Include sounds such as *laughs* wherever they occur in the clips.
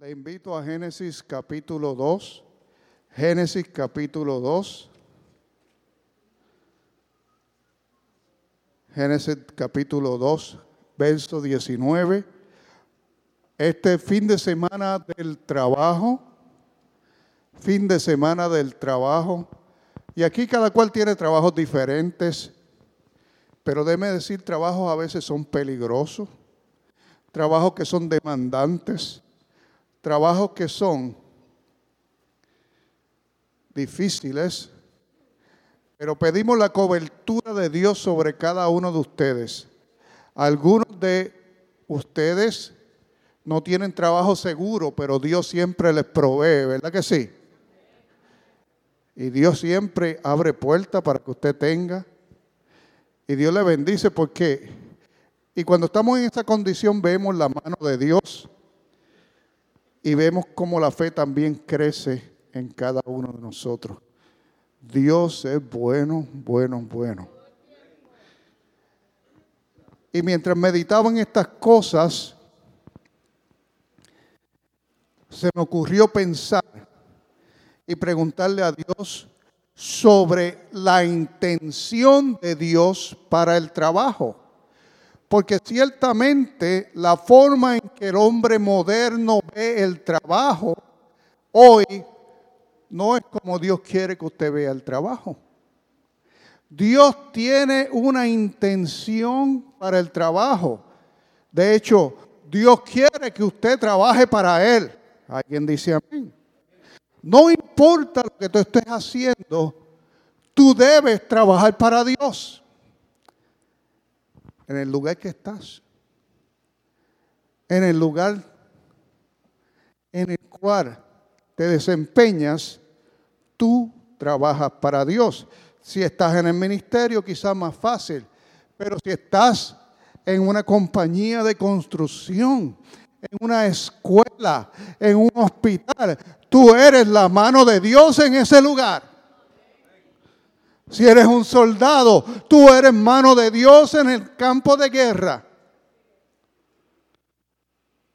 Le invito a Génesis capítulo 2. Génesis capítulo 2. Génesis capítulo 2, verso 19. Este fin de semana del trabajo, fin de semana del trabajo, y aquí cada cual tiene trabajos diferentes, pero déme decir, trabajos a veces son peligrosos, trabajos que son demandantes, trabajos que son difíciles, pero pedimos la cobertura de Dios sobre cada uno de ustedes. Algunos de ustedes no tienen trabajo seguro, pero Dios siempre les provee, ¿verdad que sí? Y Dios siempre abre puertas para que usted tenga. Y Dios le bendice porque, y cuando estamos en esa condición vemos la mano de Dios y vemos cómo la fe también crece en cada uno de nosotros. Dios es bueno, bueno, bueno. Y mientras meditaba en estas cosas, se me ocurrió pensar y preguntarle a Dios sobre la intención de Dios para el trabajo. Porque ciertamente la forma en que el hombre moderno ve el trabajo hoy no es como Dios quiere que usted vea el trabajo. Dios tiene una intención para el trabajo. De hecho, Dios quiere que usted trabaje para Él. Alguien dice amén. No importa lo que tú estés haciendo, tú debes trabajar para Dios. En el lugar que estás. En el lugar en el cual te desempeñas, tú trabajas para Dios. Si estás en el ministerio, quizás más fácil, pero si estás en una compañía de construcción, en una escuela, en un hospital, tú eres la mano de Dios en ese lugar. Si eres un soldado, tú eres mano de Dios en el campo de guerra.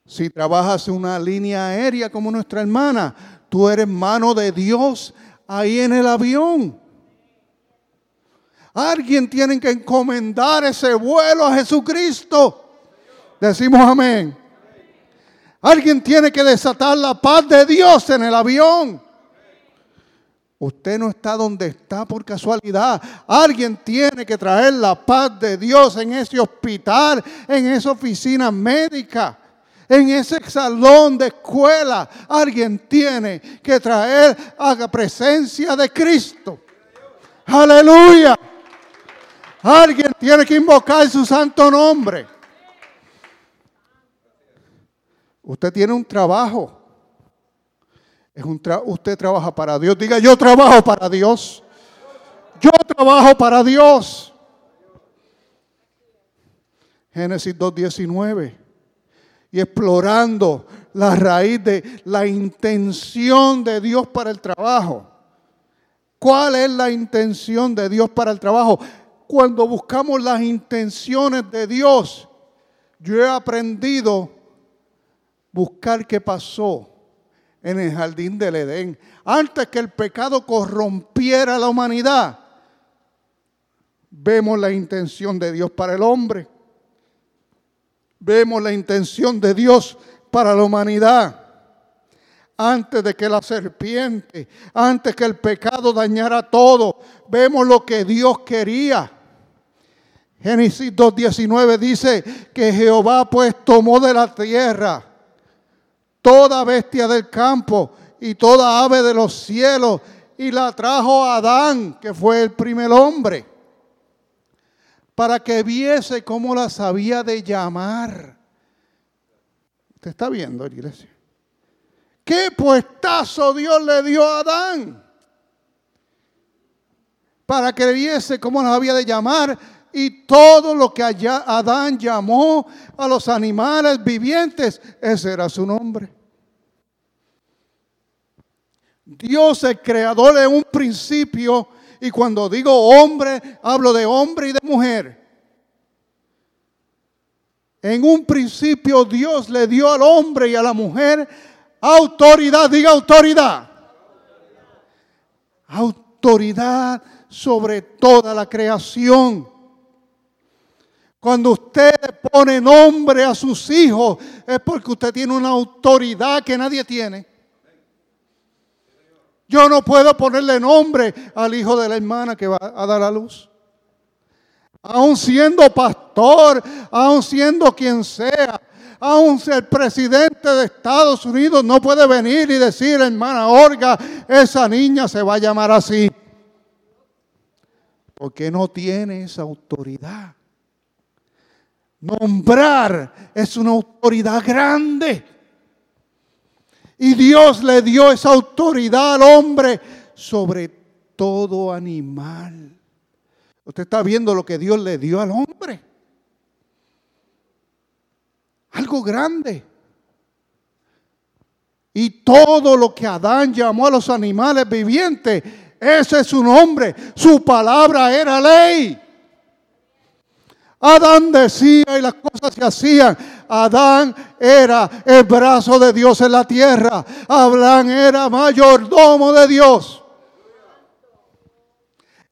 Si trabajas en una línea aérea como nuestra hermana, tú eres mano de Dios ahí en el avión. Alguien tiene que encomendar ese vuelo a Jesucristo. Decimos amén. Alguien tiene que desatar la paz de Dios en el avión. Usted no está donde está por casualidad. Alguien tiene que traer la paz de Dios en ese hospital, en esa oficina médica en ese salón de escuela, alguien tiene que traer a la presencia de Cristo. Aleluya. Alguien tiene que invocar su santo nombre. Usted tiene un trabajo. Es un usted trabaja para Dios. Diga, yo trabajo para Dios. Yo trabajo para Dios. Génesis 2.19 y explorando la raíz de la intención de Dios para el trabajo. ¿Cuál es la intención de Dios para el trabajo? Cuando buscamos las intenciones de Dios, yo he aprendido buscar qué pasó en el jardín del Edén. Antes que el pecado corrompiera la humanidad, vemos la intención de Dios para el hombre vemos la intención de Dios para la humanidad. Antes de que la serpiente, antes que el pecado dañara todo, vemos lo que Dios quería. Génesis 2.19 dice que Jehová pues tomó de la tierra toda bestia del campo y toda ave de los cielos y la trajo a Adán, que fue el primer hombre para que viese cómo las había de llamar. ¿Usted está viendo, iglesia? ¿Qué puestazo Dios le dio a Adán? Para que viese cómo las había de llamar y todo lo que allá Adán llamó a los animales vivientes, ese era su nombre. Dios, el creador de un principio, y cuando digo hombre, hablo de hombre y de mujer. En un principio Dios le dio al hombre y a la mujer Autoridad, diga autoridad. Autoridad sobre toda la creación. Cuando usted pone nombre a sus hijos es porque usted tiene una autoridad que nadie tiene. Yo no puedo ponerle nombre al hijo de la hermana que va a dar a luz. Aún siendo pastor, aún siendo quien sea, aún el presidente de Estados Unidos no puede venir y decir, hermana Orga, esa niña se va a llamar así. Porque no tiene esa autoridad. Nombrar es una autoridad grande. Y Dios le dio esa autoridad al hombre sobre todo animal. Usted está viendo lo que Dios le dio al hombre. Algo grande. Y todo lo que Adán llamó a los animales vivientes, ese es su nombre. Su palabra era ley. Adán decía y las cosas se hacían. Adán era el brazo de Dios en la tierra. Abraham era mayordomo de Dios.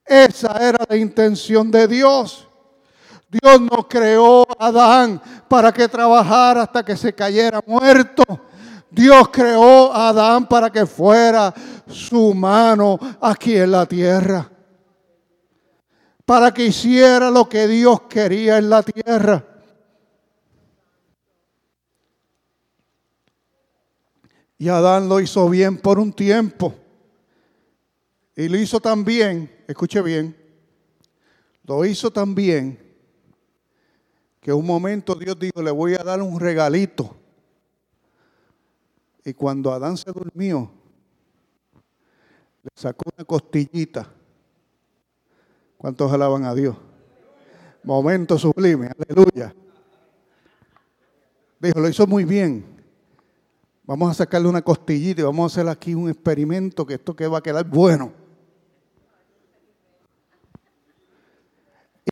Esa era la intención de Dios. Dios no creó a Adán para que trabajara hasta que se cayera muerto. Dios creó a Adán para que fuera su mano aquí en la tierra para que hiciera lo que Dios quería en la tierra. Y Adán lo hizo bien por un tiempo. Y lo hizo también, escuche bien, lo hizo también que un momento Dios dijo, le voy a dar un regalito. Y cuando Adán se durmió, le sacó una costillita ¿Cuántos alaban a Dios? Momento sublime, aleluya. Dijo, lo hizo muy bien. Vamos a sacarle una costillita y vamos a hacer aquí un experimento que esto que va a quedar bueno.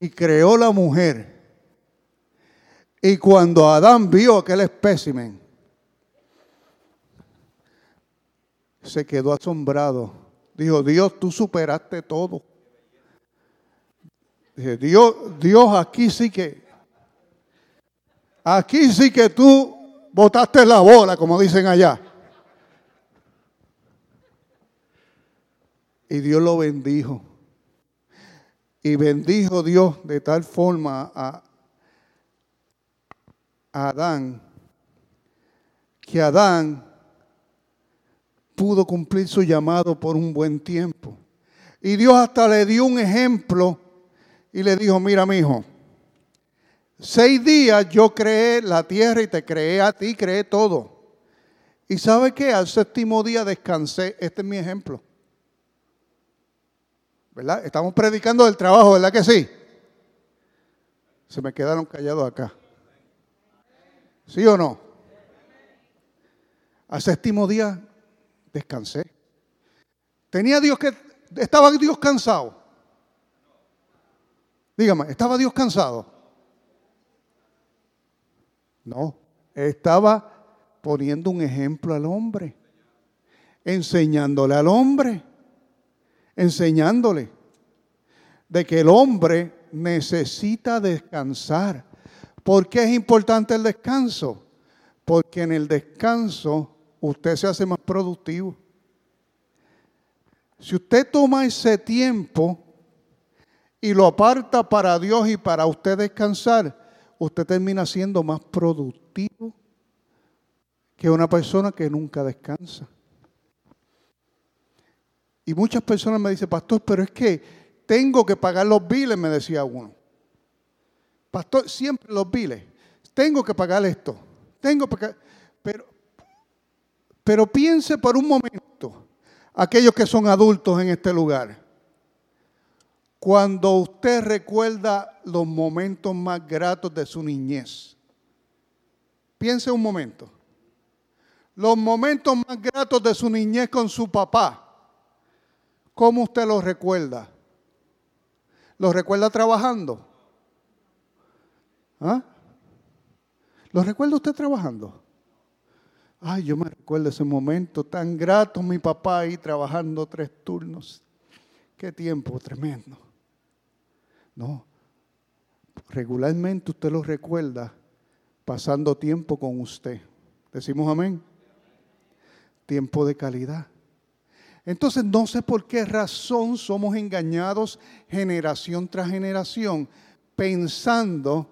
Y creó la mujer. Y cuando Adán vio aquel espécimen, se quedó asombrado. Dijo, Dios, tú superaste todo. Dios, Dios aquí sí que, aquí sí que tú botaste la bola, como dicen allá. Y Dios lo bendijo. Y bendijo Dios de tal forma a Adán que Adán pudo cumplir su llamado por un buen tiempo. Y Dios hasta le dio un ejemplo y le dijo, mira mi hijo, seis días yo creé la tierra y te creé a ti, creé todo. Y sabe qué, al séptimo día descansé. Este es mi ejemplo. ¿Verdad? Estamos predicando del trabajo, ¿verdad que sí? Se me quedaron callados acá. ¿Sí o no? Al séptimo día descansé. Tenía Dios que, estaba Dios cansado. Dígame, ¿estaba Dios cansado? No, estaba poniendo un ejemplo al hombre, enseñándole al hombre, enseñándole de que el hombre necesita descansar. ¿Por qué es importante el descanso? Porque en el descanso usted se hace más productivo. Si usted toma ese tiempo y lo aparta para Dios y para usted descansar, usted termina siendo más productivo que una persona que nunca descansa. Y muchas personas me dicen, pastor, pero es que tengo que pagar los biles, me decía uno. Pastor, siempre los biles. Tengo que pagar esto. Tengo que pagar. Pero, pero piense por un momento, aquellos que son adultos en este lugar. Cuando usted recuerda los momentos más gratos de su niñez, piense un momento. Los momentos más gratos de su niñez con su papá, ¿cómo usted los recuerda? ¿Los recuerda trabajando? ¿Ah? ¿Los recuerda usted trabajando? Ay, yo me recuerdo ese momento tan grato, mi papá ahí trabajando tres turnos. Qué tiempo tremendo. No, regularmente usted lo recuerda pasando tiempo con usted. Decimos amén. Tiempo de calidad. Entonces no sé por qué razón somos engañados generación tras generación pensando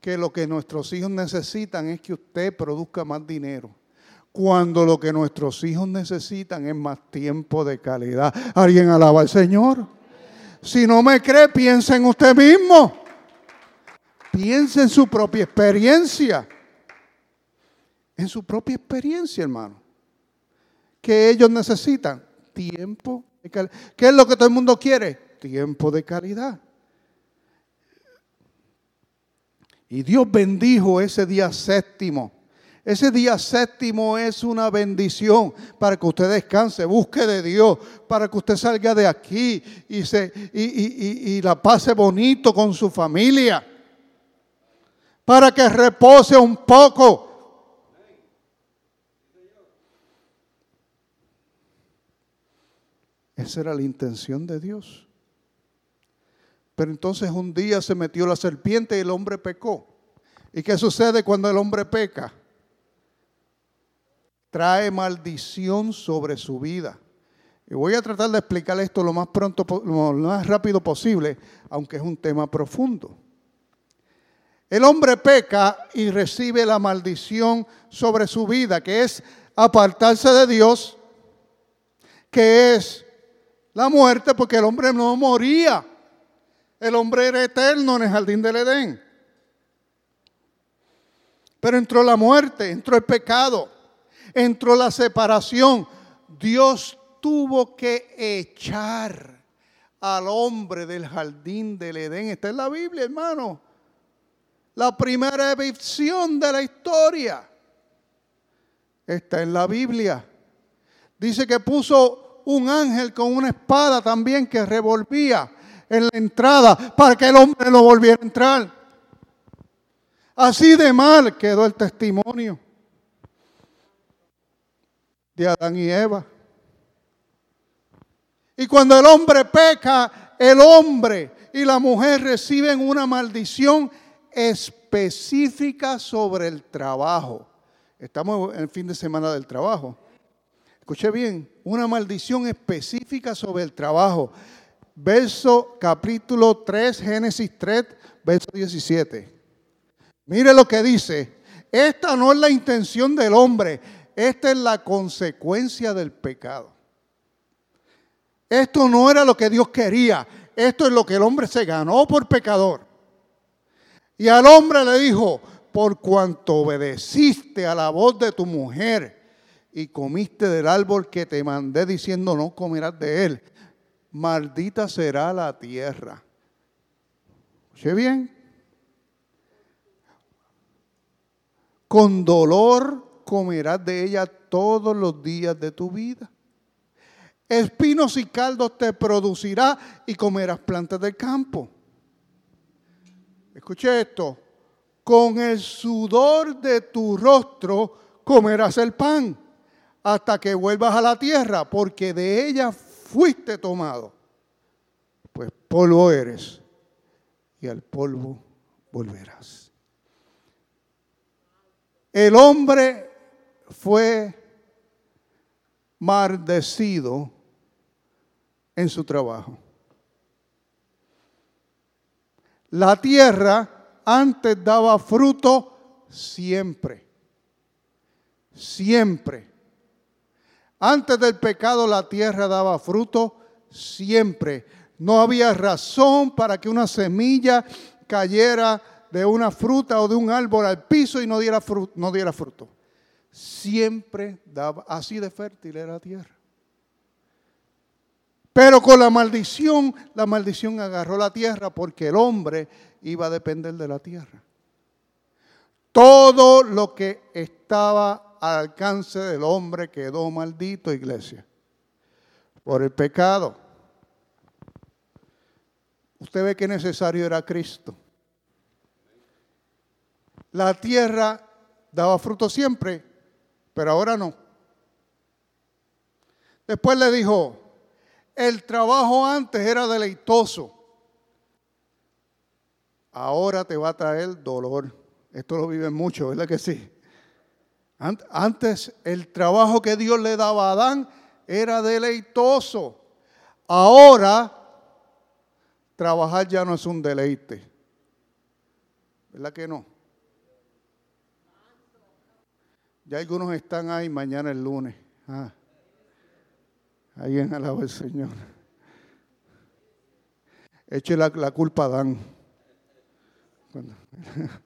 que lo que nuestros hijos necesitan es que usted produzca más dinero. Cuando lo que nuestros hijos necesitan es más tiempo de calidad. ¿Alguien alaba al Señor? Si no me cree, piensa en usted mismo. Piensa en su propia experiencia. En su propia experiencia, hermano. Que ellos necesitan tiempo de calidad. ¿Qué es lo que todo el mundo quiere? Tiempo de calidad. Y Dios bendijo ese día séptimo. Ese día séptimo es una bendición para que usted descanse, busque de Dios, para que usted salga de aquí y, se, y, y la pase bonito con su familia, para que repose un poco. Esa era la intención de Dios. Pero entonces un día se metió la serpiente y el hombre pecó. ¿Y qué sucede cuando el hombre peca? Trae maldición sobre su vida. Y voy a tratar de explicar esto lo más pronto, lo más rápido posible, aunque es un tema profundo. El hombre peca y recibe la maldición sobre su vida, que es apartarse de Dios, que es la muerte, porque el hombre no moría. El hombre era eterno en el jardín del Edén. Pero entró la muerte, entró el pecado, entró la separación. Dios tuvo que echar al hombre del jardín del Edén. Está en la Biblia, hermano. La primera evicción de la historia está en la Biblia. Dice que puso un ángel con una espada también que revolvía en la entrada para que el hombre no volviera a entrar. Así de mal quedó el testimonio de Adán y Eva. Y cuando el hombre peca, el hombre y la mujer reciben una maldición específica sobre el trabajo. Estamos en el fin de semana del trabajo. Escuche bien, una maldición específica sobre el trabajo verso capítulo 3, Génesis 3, verso 17. Mire lo que dice. Esta no es la intención del hombre, esta es la consecuencia del pecado. Esto no era lo que Dios quería, esto es lo que el hombre se ganó por pecador. Y al hombre le dijo, por cuanto obedeciste a la voz de tu mujer y comiste del árbol que te mandé diciendo no comerás de él maldita será la tierra. ¿Oye bien? Con dolor comerás de ella todos los días de tu vida. Espinos y caldos te producirá y comerás plantas del campo. Escuche esto. Con el sudor de tu rostro comerás el pan hasta que vuelvas a la tierra, porque de ella fuiste tomado, pues polvo eres y al polvo volverás. El hombre fue maldecido en su trabajo. La tierra antes daba fruto siempre, siempre. Antes del pecado la tierra daba fruto siempre. No había razón para que una semilla cayera de una fruta o de un árbol al piso y no diera fruto. No diera fruto. Siempre daba, así de fértil era la tierra. Pero con la maldición, la maldición agarró la tierra porque el hombre iba a depender de la tierra. Todo lo que estaba al alcance del hombre quedó maldito, iglesia, por el pecado. Usted ve que necesario era Cristo. La tierra daba fruto siempre, pero ahora no. Después le dijo, el trabajo antes era deleitoso, ahora te va a traer dolor. Esto lo viven mucho, ¿verdad que sí? Antes el trabajo que Dios le daba a Adán era deleitoso. Ahora trabajar ya no es un deleite. ¿Verdad que no? Ya algunos están ahí mañana el lunes. Ah. Ahí en alaba el Señor. Eche la, la culpa a Dan. *laughs*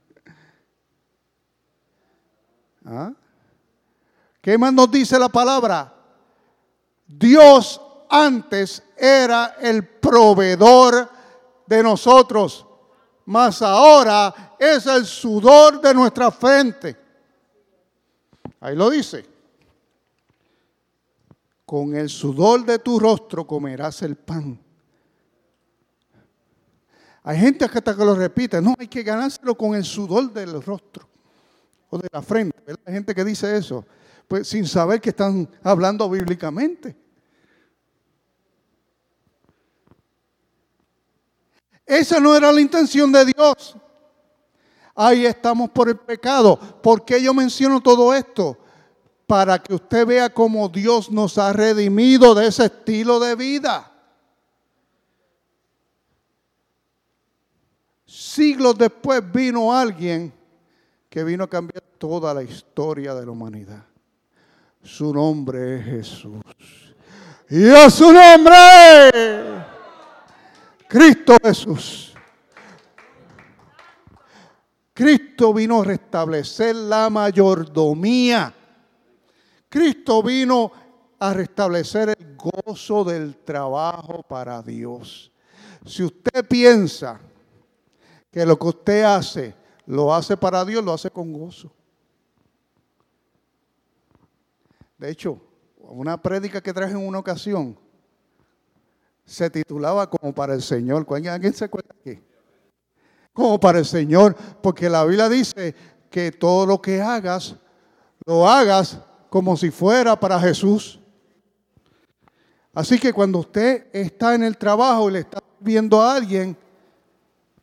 ¿Ah? ¿Qué más nos dice la palabra? Dios antes era el proveedor de nosotros, mas ahora es el sudor de nuestra frente. Ahí lo dice. Con el sudor de tu rostro comerás el pan. Hay gente que hasta que lo repite, no, hay que ganárselo con el sudor del rostro o de la frente. Hay gente que dice eso, pues sin saber que están hablando bíblicamente. Esa no era la intención de Dios. Ahí estamos por el pecado. ¿Por qué yo menciono todo esto? Para que usted vea cómo Dios nos ha redimido de ese estilo de vida. Siglos después vino alguien que vino a cambiar toda la historia de la humanidad. Su nombre es Jesús. Y a su nombre, Cristo Jesús. Cristo vino a restablecer la mayordomía. Cristo vino a restablecer el gozo del trabajo para Dios. Si usted piensa que lo que usted hace lo hace para Dios, lo hace con gozo. De hecho, una prédica que traje en una ocasión se titulaba como para el Señor. ¿Alguien se acuerda aquí? Como para el Señor, porque la Biblia dice que todo lo que hagas, lo hagas como si fuera para Jesús. Así que cuando usted está en el trabajo y le está viendo a alguien,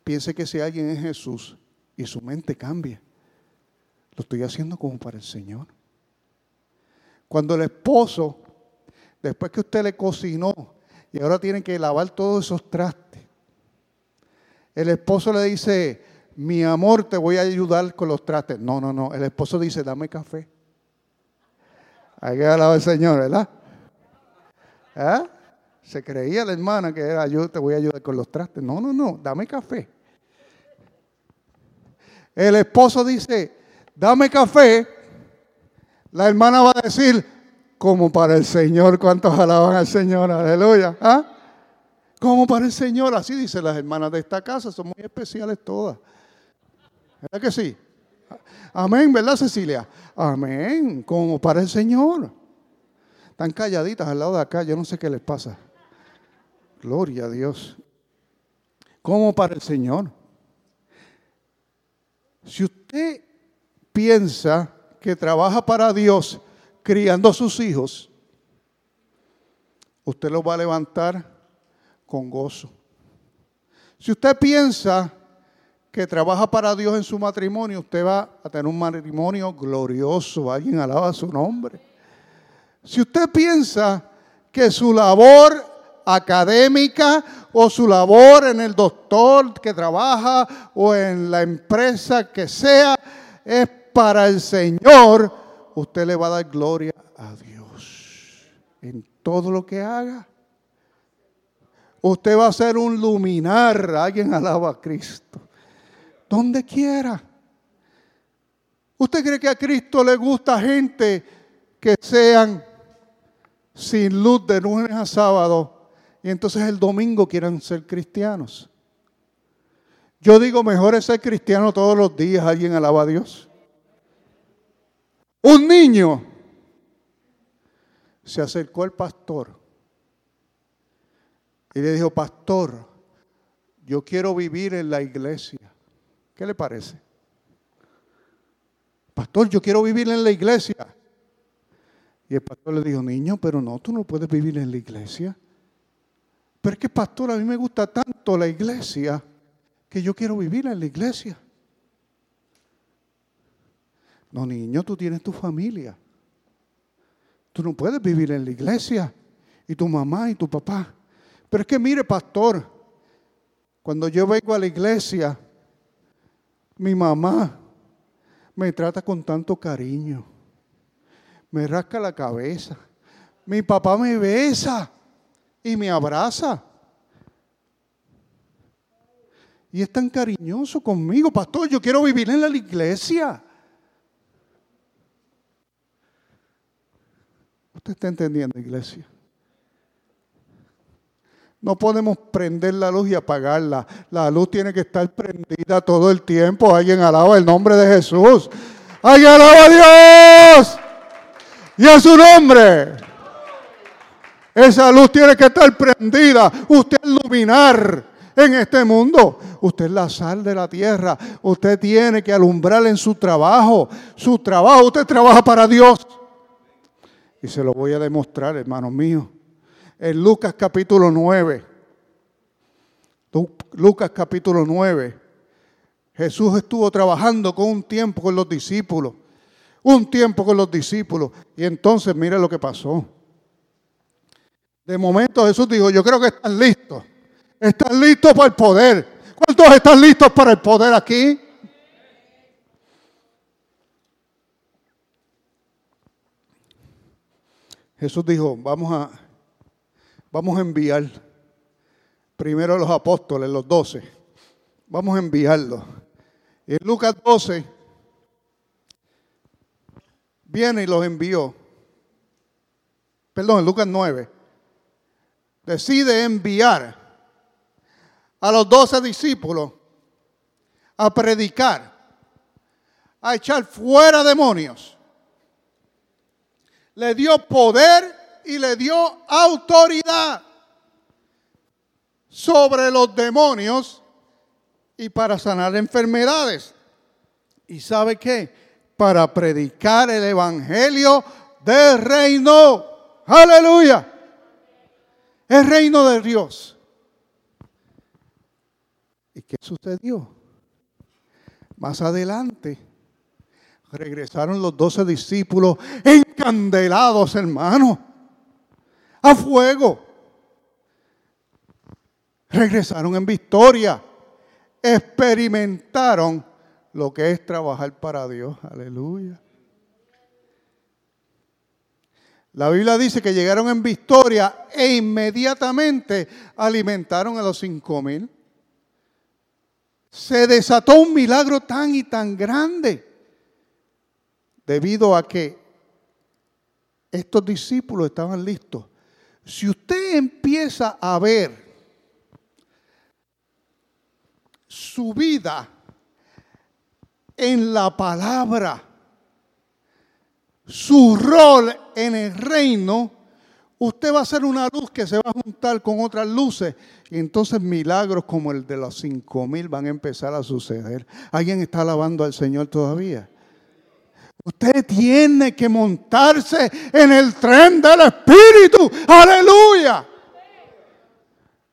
piense que ese alguien es Jesús y su mente cambia. Lo estoy haciendo como para el Señor. Cuando el esposo, después que usted le cocinó y ahora tiene que lavar todos esos trastes, el esposo le dice, mi amor, te voy a ayudar con los trastes. No, no, no. El esposo dice, dame café. Hay que alabar al Señor, ¿verdad? ¿Eh? Se creía la hermana que era, yo te voy a ayudar con los trastes. No, no, no, dame café. El esposo dice, dame café. La hermana va a decir, como para el Señor, ¿cuántos alaban al Señor? Aleluya. ¿Ah? Como para el Señor. Así dicen las hermanas de esta casa, son muy especiales todas. ¿Verdad que sí? Amén, ¿verdad Cecilia? Amén, como para el Señor. Están calladitas al lado de acá, yo no sé qué les pasa. Gloria a Dios. Como para el Señor. Si usted piensa que trabaja para Dios criando a sus hijos, usted los va a levantar con gozo. Si usted piensa que trabaja para Dios en su matrimonio, usted va a tener un matrimonio glorioso. Alguien alaba su nombre. Si usted piensa que su labor académica o su labor en el doctor que trabaja o en la empresa que sea es para el Señor, usted le va a dar gloria a Dios en todo lo que haga. Usted va a ser un luminar. Alguien alaba a Cristo. Donde quiera. ¿Usted cree que a Cristo le gusta gente que sean sin luz de lunes a sábado y entonces el domingo quieran ser cristianos? Yo digo, mejor es ser cristiano todos los días. Alguien alaba a Dios. Un niño se acercó al pastor y le dijo, pastor, yo quiero vivir en la iglesia. ¿Qué le parece? Pastor, yo quiero vivir en la iglesia. Y el pastor le dijo, niño, pero no, tú no puedes vivir en la iglesia. Pero es que, pastor, a mí me gusta tanto la iglesia que yo quiero vivir en la iglesia. No, niño, tú tienes tu familia. Tú no puedes vivir en la iglesia y tu mamá y tu papá. Pero es que mire, pastor, cuando yo vengo a la iglesia, mi mamá me trata con tanto cariño, me rasca la cabeza, mi papá me besa y me abraza. Y es tan cariñoso conmigo, pastor, yo quiero vivir en la iglesia. ¿Usted está entendiendo, iglesia? No podemos prender la luz y apagarla. La luz tiene que estar prendida todo el tiempo. Alguien alaba el nombre de Jesús. Alguien alaba a Dios. Y a su nombre. Esa luz tiene que estar prendida. Usted iluminar en este mundo. Usted es la sal de la tierra. Usted tiene que alumbrar en su trabajo. Su trabajo, usted trabaja para Dios. Y se lo voy a demostrar, hermanos míos en Lucas capítulo 9. Lucas capítulo 9. Jesús estuvo trabajando con un tiempo con los discípulos. Un tiempo con los discípulos. Y entonces mire lo que pasó. De momento Jesús dijo, yo creo que están listos. Están listos para el poder. ¿Cuántos están listos para el poder aquí? Jesús dijo, vamos a, Vamos a enviar primero a los apóstoles, los doce. Vamos a enviarlos. En Lucas 12 viene y los envió. Perdón, en Lucas 9. Decide enviar a los doce discípulos a predicar, a echar fuera demonios. Le dio poder y le dio autoridad sobre los demonios y para sanar enfermedades. ¿Y sabe qué? Para predicar el evangelio del reino. Aleluya. El reino de Dios. ¿Y qué sucedió? Más adelante regresaron los doce discípulos encandelados, hermanos a fuego. Regresaron en victoria. Experimentaron lo que es trabajar para Dios. Aleluya. La Biblia dice que llegaron en victoria e inmediatamente alimentaron a los cinco mil. Se desató un milagro tan y tan grande debido a que estos discípulos estaban listos si usted empieza a ver su vida en la palabra, su rol en el reino, usted va a ser una luz que se va a juntar con otras luces y entonces milagros como el de los cinco mil van a empezar a suceder. ¿Alguien está alabando al Señor todavía? Usted tiene que montarse en el tren del Espíritu. Aleluya.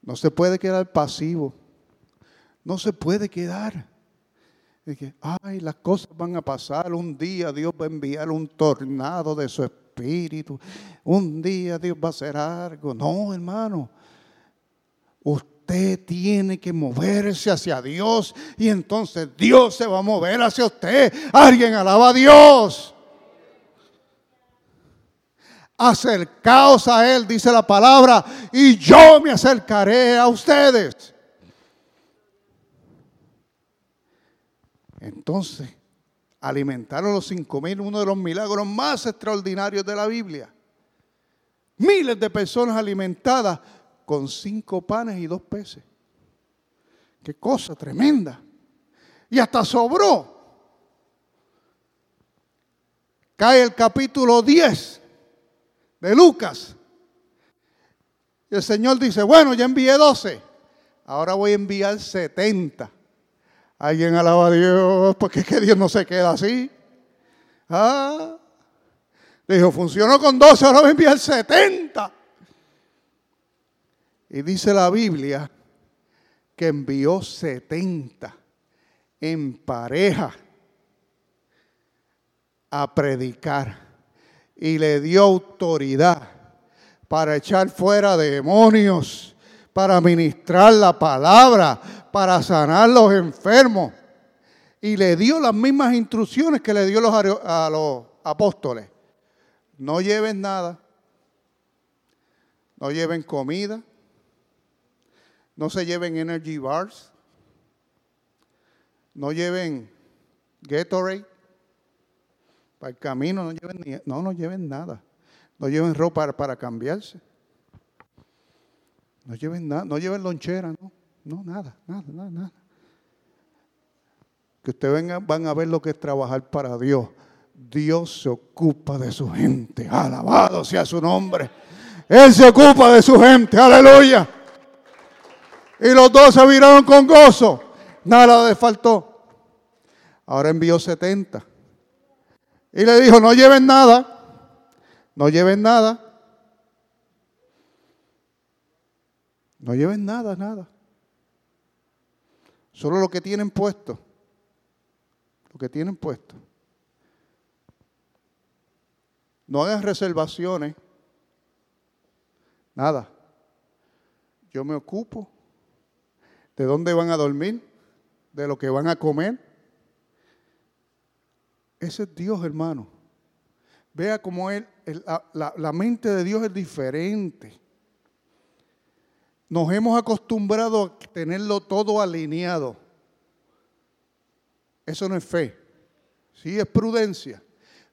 No se puede quedar pasivo. No se puede quedar. que, ay, las cosas van a pasar. Un día Dios va a enviar un tornado de su espíritu. Un día Dios va a hacer algo. No, hermano. Usted usted tiene que moverse hacia Dios y entonces Dios se va a mover hacia usted. Alguien alaba a Dios. Acercaos a Él, dice la palabra, y yo me acercaré a ustedes. Entonces, alimentaron los cinco mil, uno de los milagros más extraordinarios de la Biblia. Miles de personas alimentadas con cinco panes y dos peces. Qué cosa tremenda. Y hasta sobró. Cae el capítulo 10 de Lucas. Y el Señor dice, bueno, ya envié 12. Ahora voy a enviar 70. Alguien alaba a Dios, porque es que Dios no se queda así. Ah, dijo, funcionó con 12, ahora voy a enviar 70. Y dice la Biblia que envió 70 en pareja a predicar y le dio autoridad para echar fuera demonios, para ministrar la palabra, para sanar los enfermos. Y le dio las mismas instrucciones que le dio a los apóstoles. No lleven nada, no lleven comida, no se lleven energy bars, no lleven Gatorade, para el camino no lleven, no, no lleven nada. No lleven ropa para cambiarse. No lleven nada, no lleven lonchera, no. No, nada, nada, nada, nada. Que ustedes van a ver lo que es trabajar para Dios. Dios se ocupa de su gente. Alabado sea su nombre. Él se ocupa de su gente. Aleluya. Y los dos se viraron con gozo. Nada les faltó. Ahora envió 70. Y le dijo, no lleven nada, no lleven nada. No lleven nada, nada. Solo lo que tienen puesto. Lo que tienen puesto. No hagan reservaciones. Nada. Yo me ocupo de dónde van a dormir, de lo que van a comer, ese es Dios, hermano. Vea cómo él, la, la mente de Dios es diferente. Nos hemos acostumbrado a tenerlo todo alineado. Eso no es fe. Sí, es prudencia.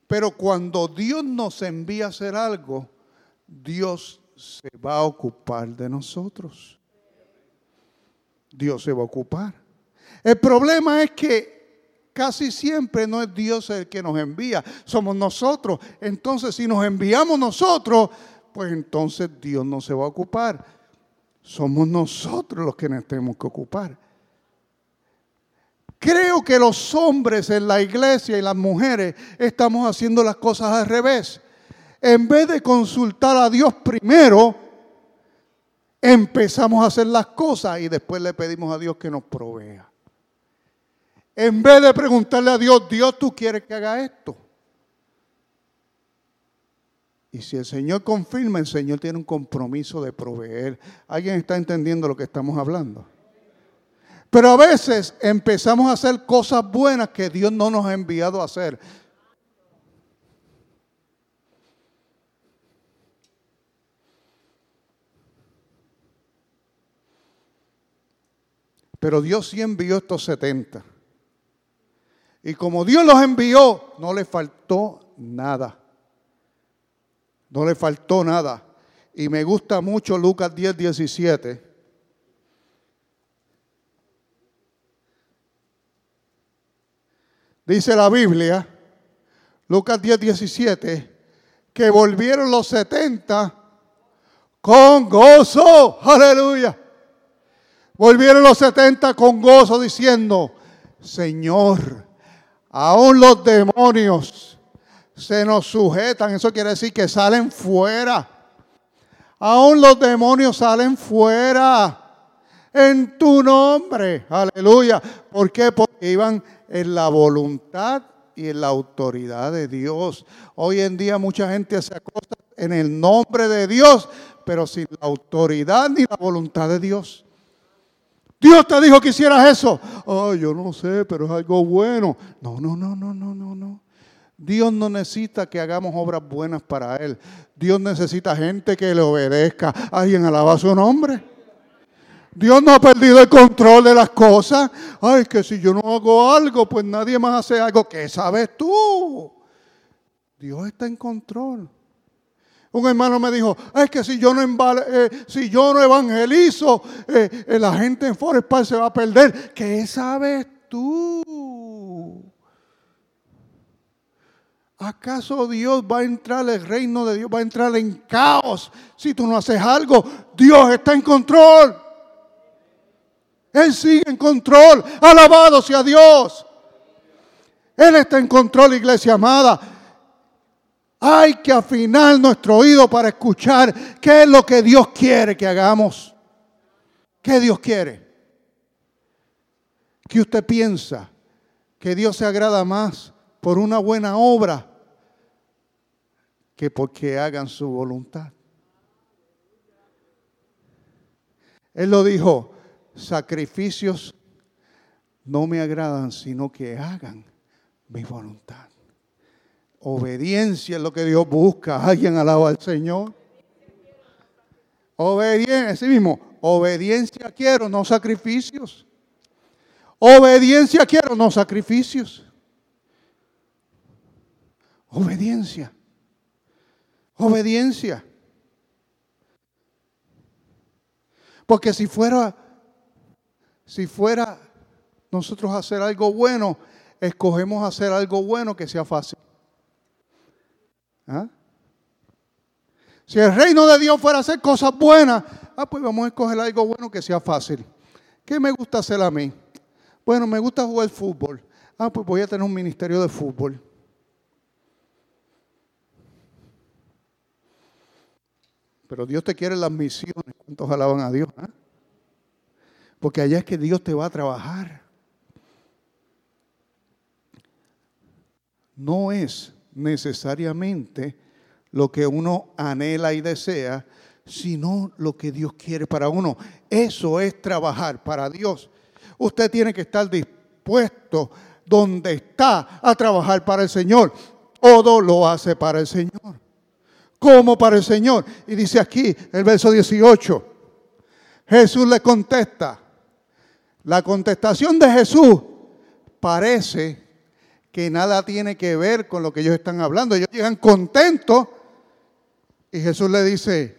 Pero cuando Dios nos envía a hacer algo, Dios se va a ocupar de nosotros. Dios se va a ocupar. El problema es que Casi siempre no es Dios el que nos envía, somos nosotros. Entonces, si nos enviamos nosotros, pues entonces Dios no se va a ocupar. Somos nosotros los que nos tenemos que ocupar. Creo que los hombres en la iglesia y las mujeres estamos haciendo las cosas al revés. En vez de consultar a Dios primero, empezamos a hacer las cosas y después le pedimos a Dios que nos provea. En vez de preguntarle a Dios, Dios, ¿tú quieres que haga esto? Y si el Señor confirma, el Señor tiene un compromiso de proveer. ¿Alguien está entendiendo lo que estamos hablando? Pero a veces empezamos a hacer cosas buenas que Dios no nos ha enviado a hacer. Pero Dios sí envió estos 70. Y como Dios los envió, no le faltó nada. No le faltó nada. Y me gusta mucho Lucas 10, 17. Dice la Biblia, Lucas 10, 17, que volvieron los 70 con gozo. Aleluya. Volvieron los 70 con gozo diciendo, Señor, Aún los demonios se nos sujetan. Eso quiere decir que salen fuera. Aún los demonios salen fuera. En tu nombre. Aleluya. ¿Por qué? Porque iban en la voluntad y en la autoridad de Dios. Hoy en día mucha gente hace cosas en el nombre de Dios, pero sin la autoridad ni la voluntad de Dios. Dios te dijo que hicieras eso. Oh, yo no sé, pero es algo bueno. No, no, no, no, no, no, no. Dios no necesita que hagamos obras buenas para Él. Dios necesita gente que le obedezca. Alguien alaba su nombre. Dios no ha perdido el control de las cosas. Ay, que si yo no hago algo, pues nadie más hace algo. ¿Qué sabes tú? Dios está en control. Un hermano me dijo, es que si yo no, eh, si yo no evangelizo, eh, eh, la gente en Forest Park se va a perder. ¿Qué sabes tú? ¿Acaso Dios va a entrar, el reino de Dios va a entrar en caos si tú no haces algo? Dios está en control. Él sigue en control. Alabado sea Dios. Él está en control, iglesia amada. Hay que afinar nuestro oído para escuchar qué es lo que Dios quiere que hagamos. ¿Qué Dios quiere? ¿Qué usted piensa? Que Dios se agrada más por una buena obra que porque hagan su voluntad. Él lo dijo, sacrificios no me agradan, sino que hagan mi voluntad. Obediencia es lo que Dios busca. ¿Alguien alaba al Señor? Obediencia, así mismo, obediencia quiero, no sacrificios. Obediencia quiero, no sacrificios. Obediencia. Obediencia. Porque si fuera, si fuera nosotros hacer algo bueno, escogemos hacer algo bueno que sea fácil. ¿Ah? Si el reino de Dios fuera a hacer cosas buenas, ah, pues vamos a escoger algo bueno que sea fácil. ¿Qué me gusta hacer a mí? Bueno, me gusta jugar fútbol. Ah, pues voy a tener un ministerio de fútbol. Pero Dios te quiere las misiones. ¿Cuántos alaban a Dios? Ah? Porque allá es que Dios te va a trabajar. No es necesariamente lo que uno anhela y desea, sino lo que Dios quiere para uno. Eso es trabajar para Dios. Usted tiene que estar dispuesto donde está a trabajar para el Señor. Todo lo hace para el Señor. Como para el Señor. Y dice aquí el verso 18. Jesús le contesta. La contestación de Jesús parece que nada tiene que ver con lo que ellos están hablando. Ellos llegan contentos y Jesús le dice,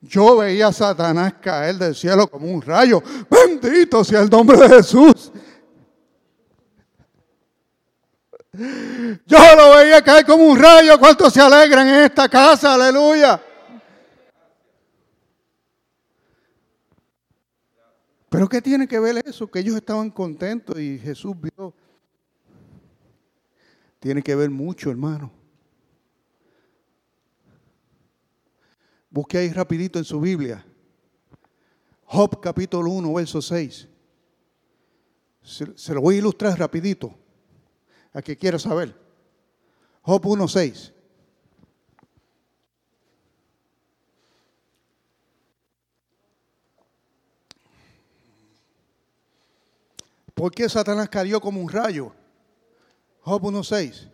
yo veía a Satanás caer del cielo como un rayo. Bendito sea el nombre de Jesús. Yo lo veía caer como un rayo. ¿Cuántos se alegran en esta casa? Aleluya. Pero ¿qué tiene que ver eso? Que ellos estaban contentos y Jesús vio tiene que ver mucho, hermano. Busque ahí rapidito en su Biblia. Job capítulo 1, verso 6. Se, lo voy a ilustrar rapidito. A que quiera saber. Job 1, 6. ¿Por qué Satanás cayó como un rayo? Job 1.6.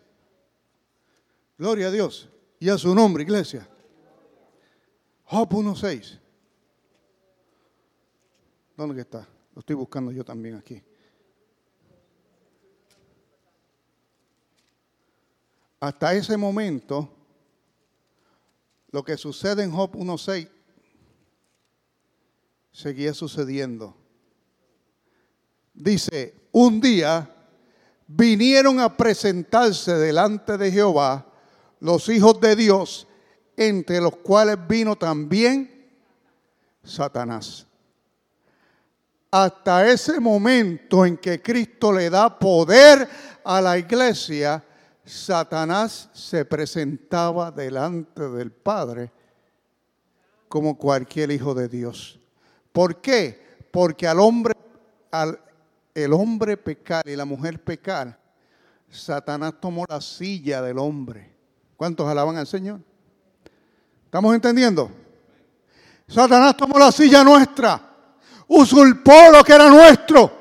Gloria a Dios y a su nombre, iglesia. Job 1.6. ¿Dónde está? Lo estoy buscando yo también aquí. Hasta ese momento, lo que sucede en Job 1.6 seguía sucediendo. Dice, un día vinieron a presentarse delante de Jehová los hijos de Dios, entre los cuales vino también Satanás. Hasta ese momento en que Cristo le da poder a la iglesia, Satanás se presentaba delante del Padre como cualquier hijo de Dios. ¿Por qué? Porque al hombre, al, el hombre pecar y la mujer pecar, Satanás tomó la silla del hombre. ¿Cuántos alaban al Señor? ¿Estamos entendiendo? Satanás tomó la silla nuestra, usurpó lo que era nuestro.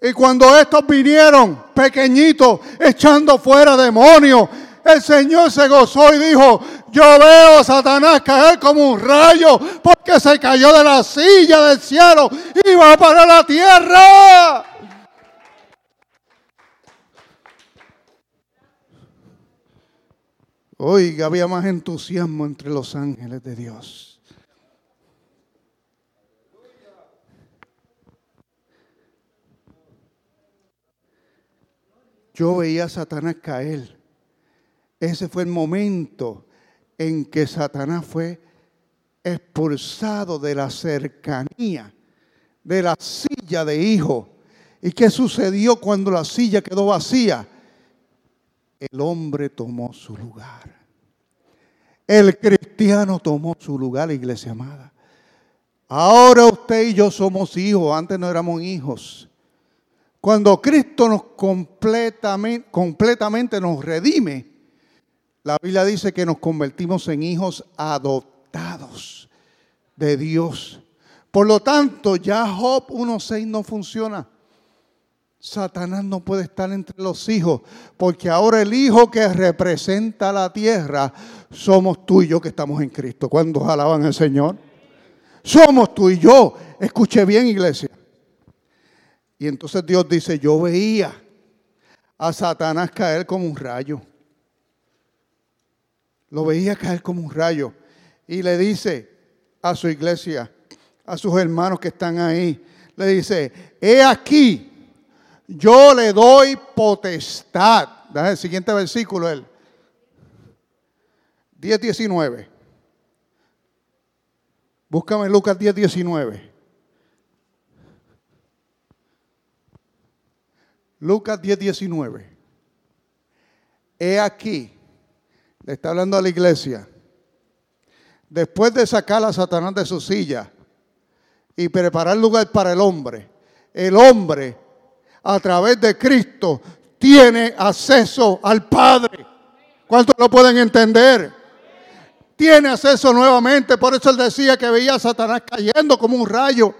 Y cuando estos vinieron, pequeñitos, echando fuera demonios, el Señor se gozó y dijo, yo veo a Satanás caer como un rayo porque se cayó de la silla del cielo y va para la tierra. Oiga, había más entusiasmo entre los ángeles de Dios. Yo veía a Satanás caer. Ese fue el momento en que Satanás fue expulsado de la cercanía, de la silla de hijo. ¿Y qué sucedió cuando la silla quedó vacía? el hombre tomó su lugar. El cristiano tomó su lugar, iglesia amada. Ahora usted y yo somos hijos, antes no éramos hijos. Cuando Cristo nos completamente, completamente nos redime, la Biblia dice que nos convertimos en hijos adoptados de Dios. Por lo tanto, ya Job 1.6 no funciona. Satanás no puede estar entre los hijos, porque ahora el hijo que representa la tierra somos tú y yo que estamos en Cristo. Cuando alaban al Señor? Somos tú y yo. Escuche bien, iglesia. Y entonces Dios dice, yo veía a Satanás caer como un rayo. Lo veía caer como un rayo. Y le dice a su iglesia, a sus hermanos que están ahí, le dice, he aquí yo le doy potestad. El siguiente versículo, él. 10, 19. Búscame Lucas 10, 19. Lucas 10, 19. He aquí, le está hablando a la iglesia, después de sacar a Satanás de su silla y preparar lugar para el hombre, el hombre a través de Cristo tiene acceso al Padre. ¿Cuántos lo pueden entender? Tiene acceso nuevamente. Por eso él decía que veía a Satanás cayendo como un rayo.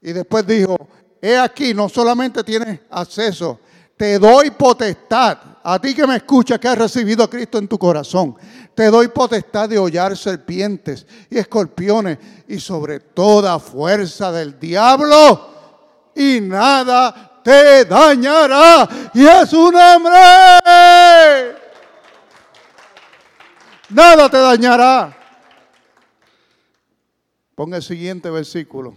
Y después dijo, he aquí, no solamente tienes acceso, te doy potestad. A ti que me escuchas, que has recibido a Cristo en tu corazón, te doy potestad de hollar serpientes y escorpiones y sobre toda fuerza del diablo y nada te dañará. Y es un nombre. Nada te dañará. Ponga el siguiente versículo.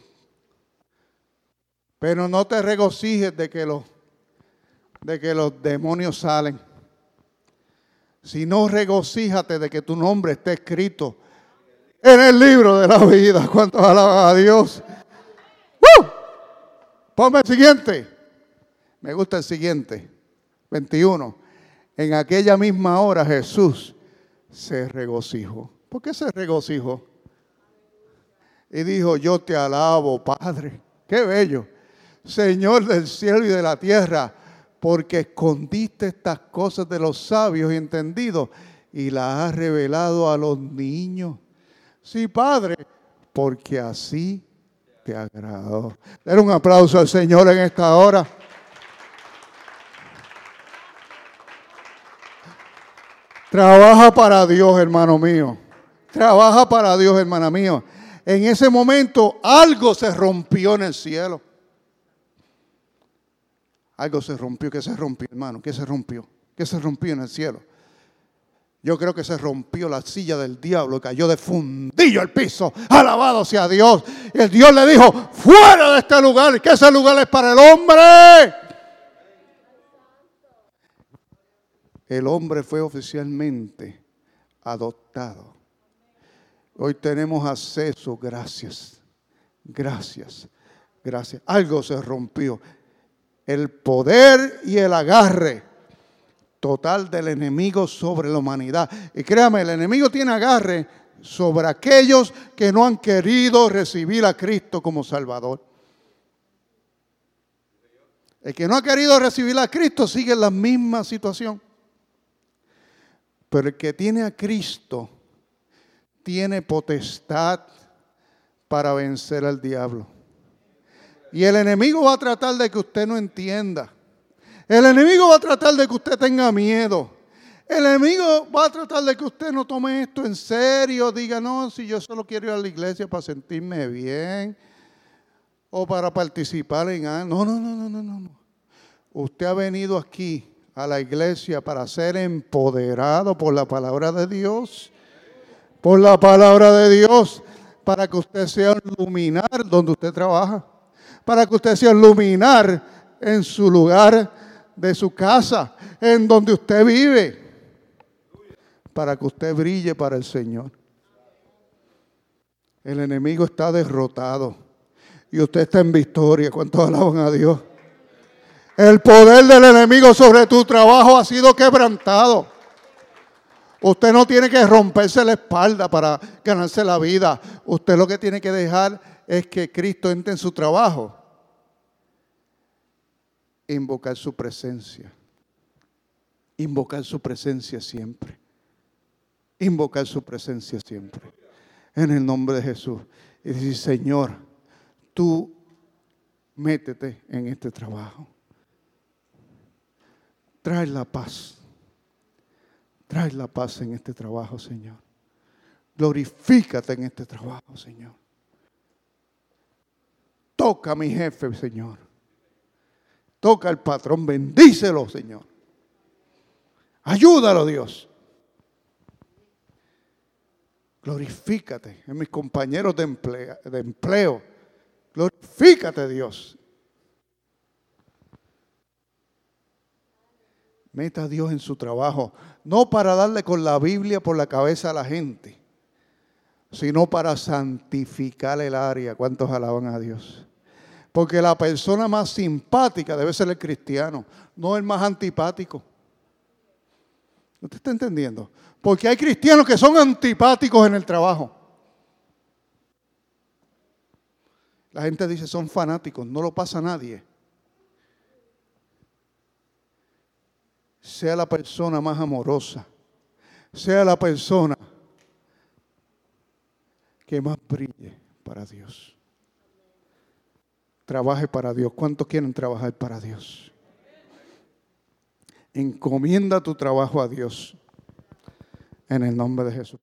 Pero no te regocijes de que los, de que los demonios salen. Sino regocíjate de que tu nombre esté escrito en el libro de la vida. ¿Cuántos alaban a Dios? Ponme el siguiente. Me gusta el siguiente. 21. En aquella misma hora Jesús se regocijó. ¿Por qué se regocijó? Y dijo, yo te alabo, Padre. Qué bello. Señor del cielo y de la tierra, porque escondiste estas cosas de los sabios y entendidos y las has revelado a los niños. Sí, Padre, porque así te agradó. Den un aplauso al Señor en esta hora. Trabaja para Dios, hermano mío. Trabaja para Dios, hermana mío. En ese momento algo se rompió en el cielo. Algo se rompió. ¿Qué se rompió, hermano? ¿Qué se rompió? ¿Qué se rompió en el cielo? Yo creo que se rompió la silla del diablo, cayó de fundillo al piso. Alabado sea Dios. Y el Dios le dijo, fuera de este lugar, que ese lugar es para el hombre. El hombre fue oficialmente adoptado. Hoy tenemos acceso, gracias, gracias, gracias. Algo se rompió. El poder y el agarre total del enemigo sobre la humanidad. Y créame, el enemigo tiene agarre sobre aquellos que no han querido recibir a Cristo como Salvador. El que no ha querido recibir a Cristo sigue en la misma situación. Pero el que tiene a Cristo tiene potestad para vencer al diablo. Y el enemigo va a tratar de que usted no entienda. El enemigo va a tratar de que usted tenga miedo. El enemigo va a tratar de que usted no tome esto en serio, diga, no, si yo solo quiero ir a la iglesia para sentirme bien o para participar en algo. No, no, no, no, no, no. Usted ha venido aquí a la iglesia para ser empoderado por la palabra de Dios, por la palabra de Dios, para que usted sea un luminar donde usted trabaja, para que usted sea un luminar en su lugar de su casa, en donde usted vive, para que usted brille para el Señor. El enemigo está derrotado y usted está en victoria. ¿Cuántos alaban a Dios? El poder del enemigo sobre tu trabajo ha sido quebrantado. Usted no tiene que romperse la espalda para ganarse la vida. Usted lo que tiene que dejar es que Cristo entre en su trabajo. Invocar su presencia. Invocar su presencia siempre. Invocar su presencia siempre. En el nombre de Jesús. Y decir, Señor, tú métete en este trabajo. Trae la paz. Trae la paz en este trabajo, Señor. Glorifícate en este trabajo, Señor. Toca a mi jefe, Señor. Toca al patrón, bendícelo, Señor. Ayúdalo, Dios. Glorifícate en mis compañeros de empleo. De empleo. Glorifícate, Dios. Meta a Dios en su trabajo, no para darle con la Biblia por la cabeza a la gente, sino para santificar el área. ¿Cuántos alaban a Dios? Porque la persona más simpática debe ser el cristiano, no el más antipático. ¿Usted está entendiendo? Porque hay cristianos que son antipáticos en el trabajo. La gente dice son fanáticos, no lo pasa a nadie. sea la persona más amorosa, sea la persona que más brille para Dios. Trabaje para Dios. ¿Cuántos quieren trabajar para Dios? Encomienda tu trabajo a Dios en el nombre de Jesús.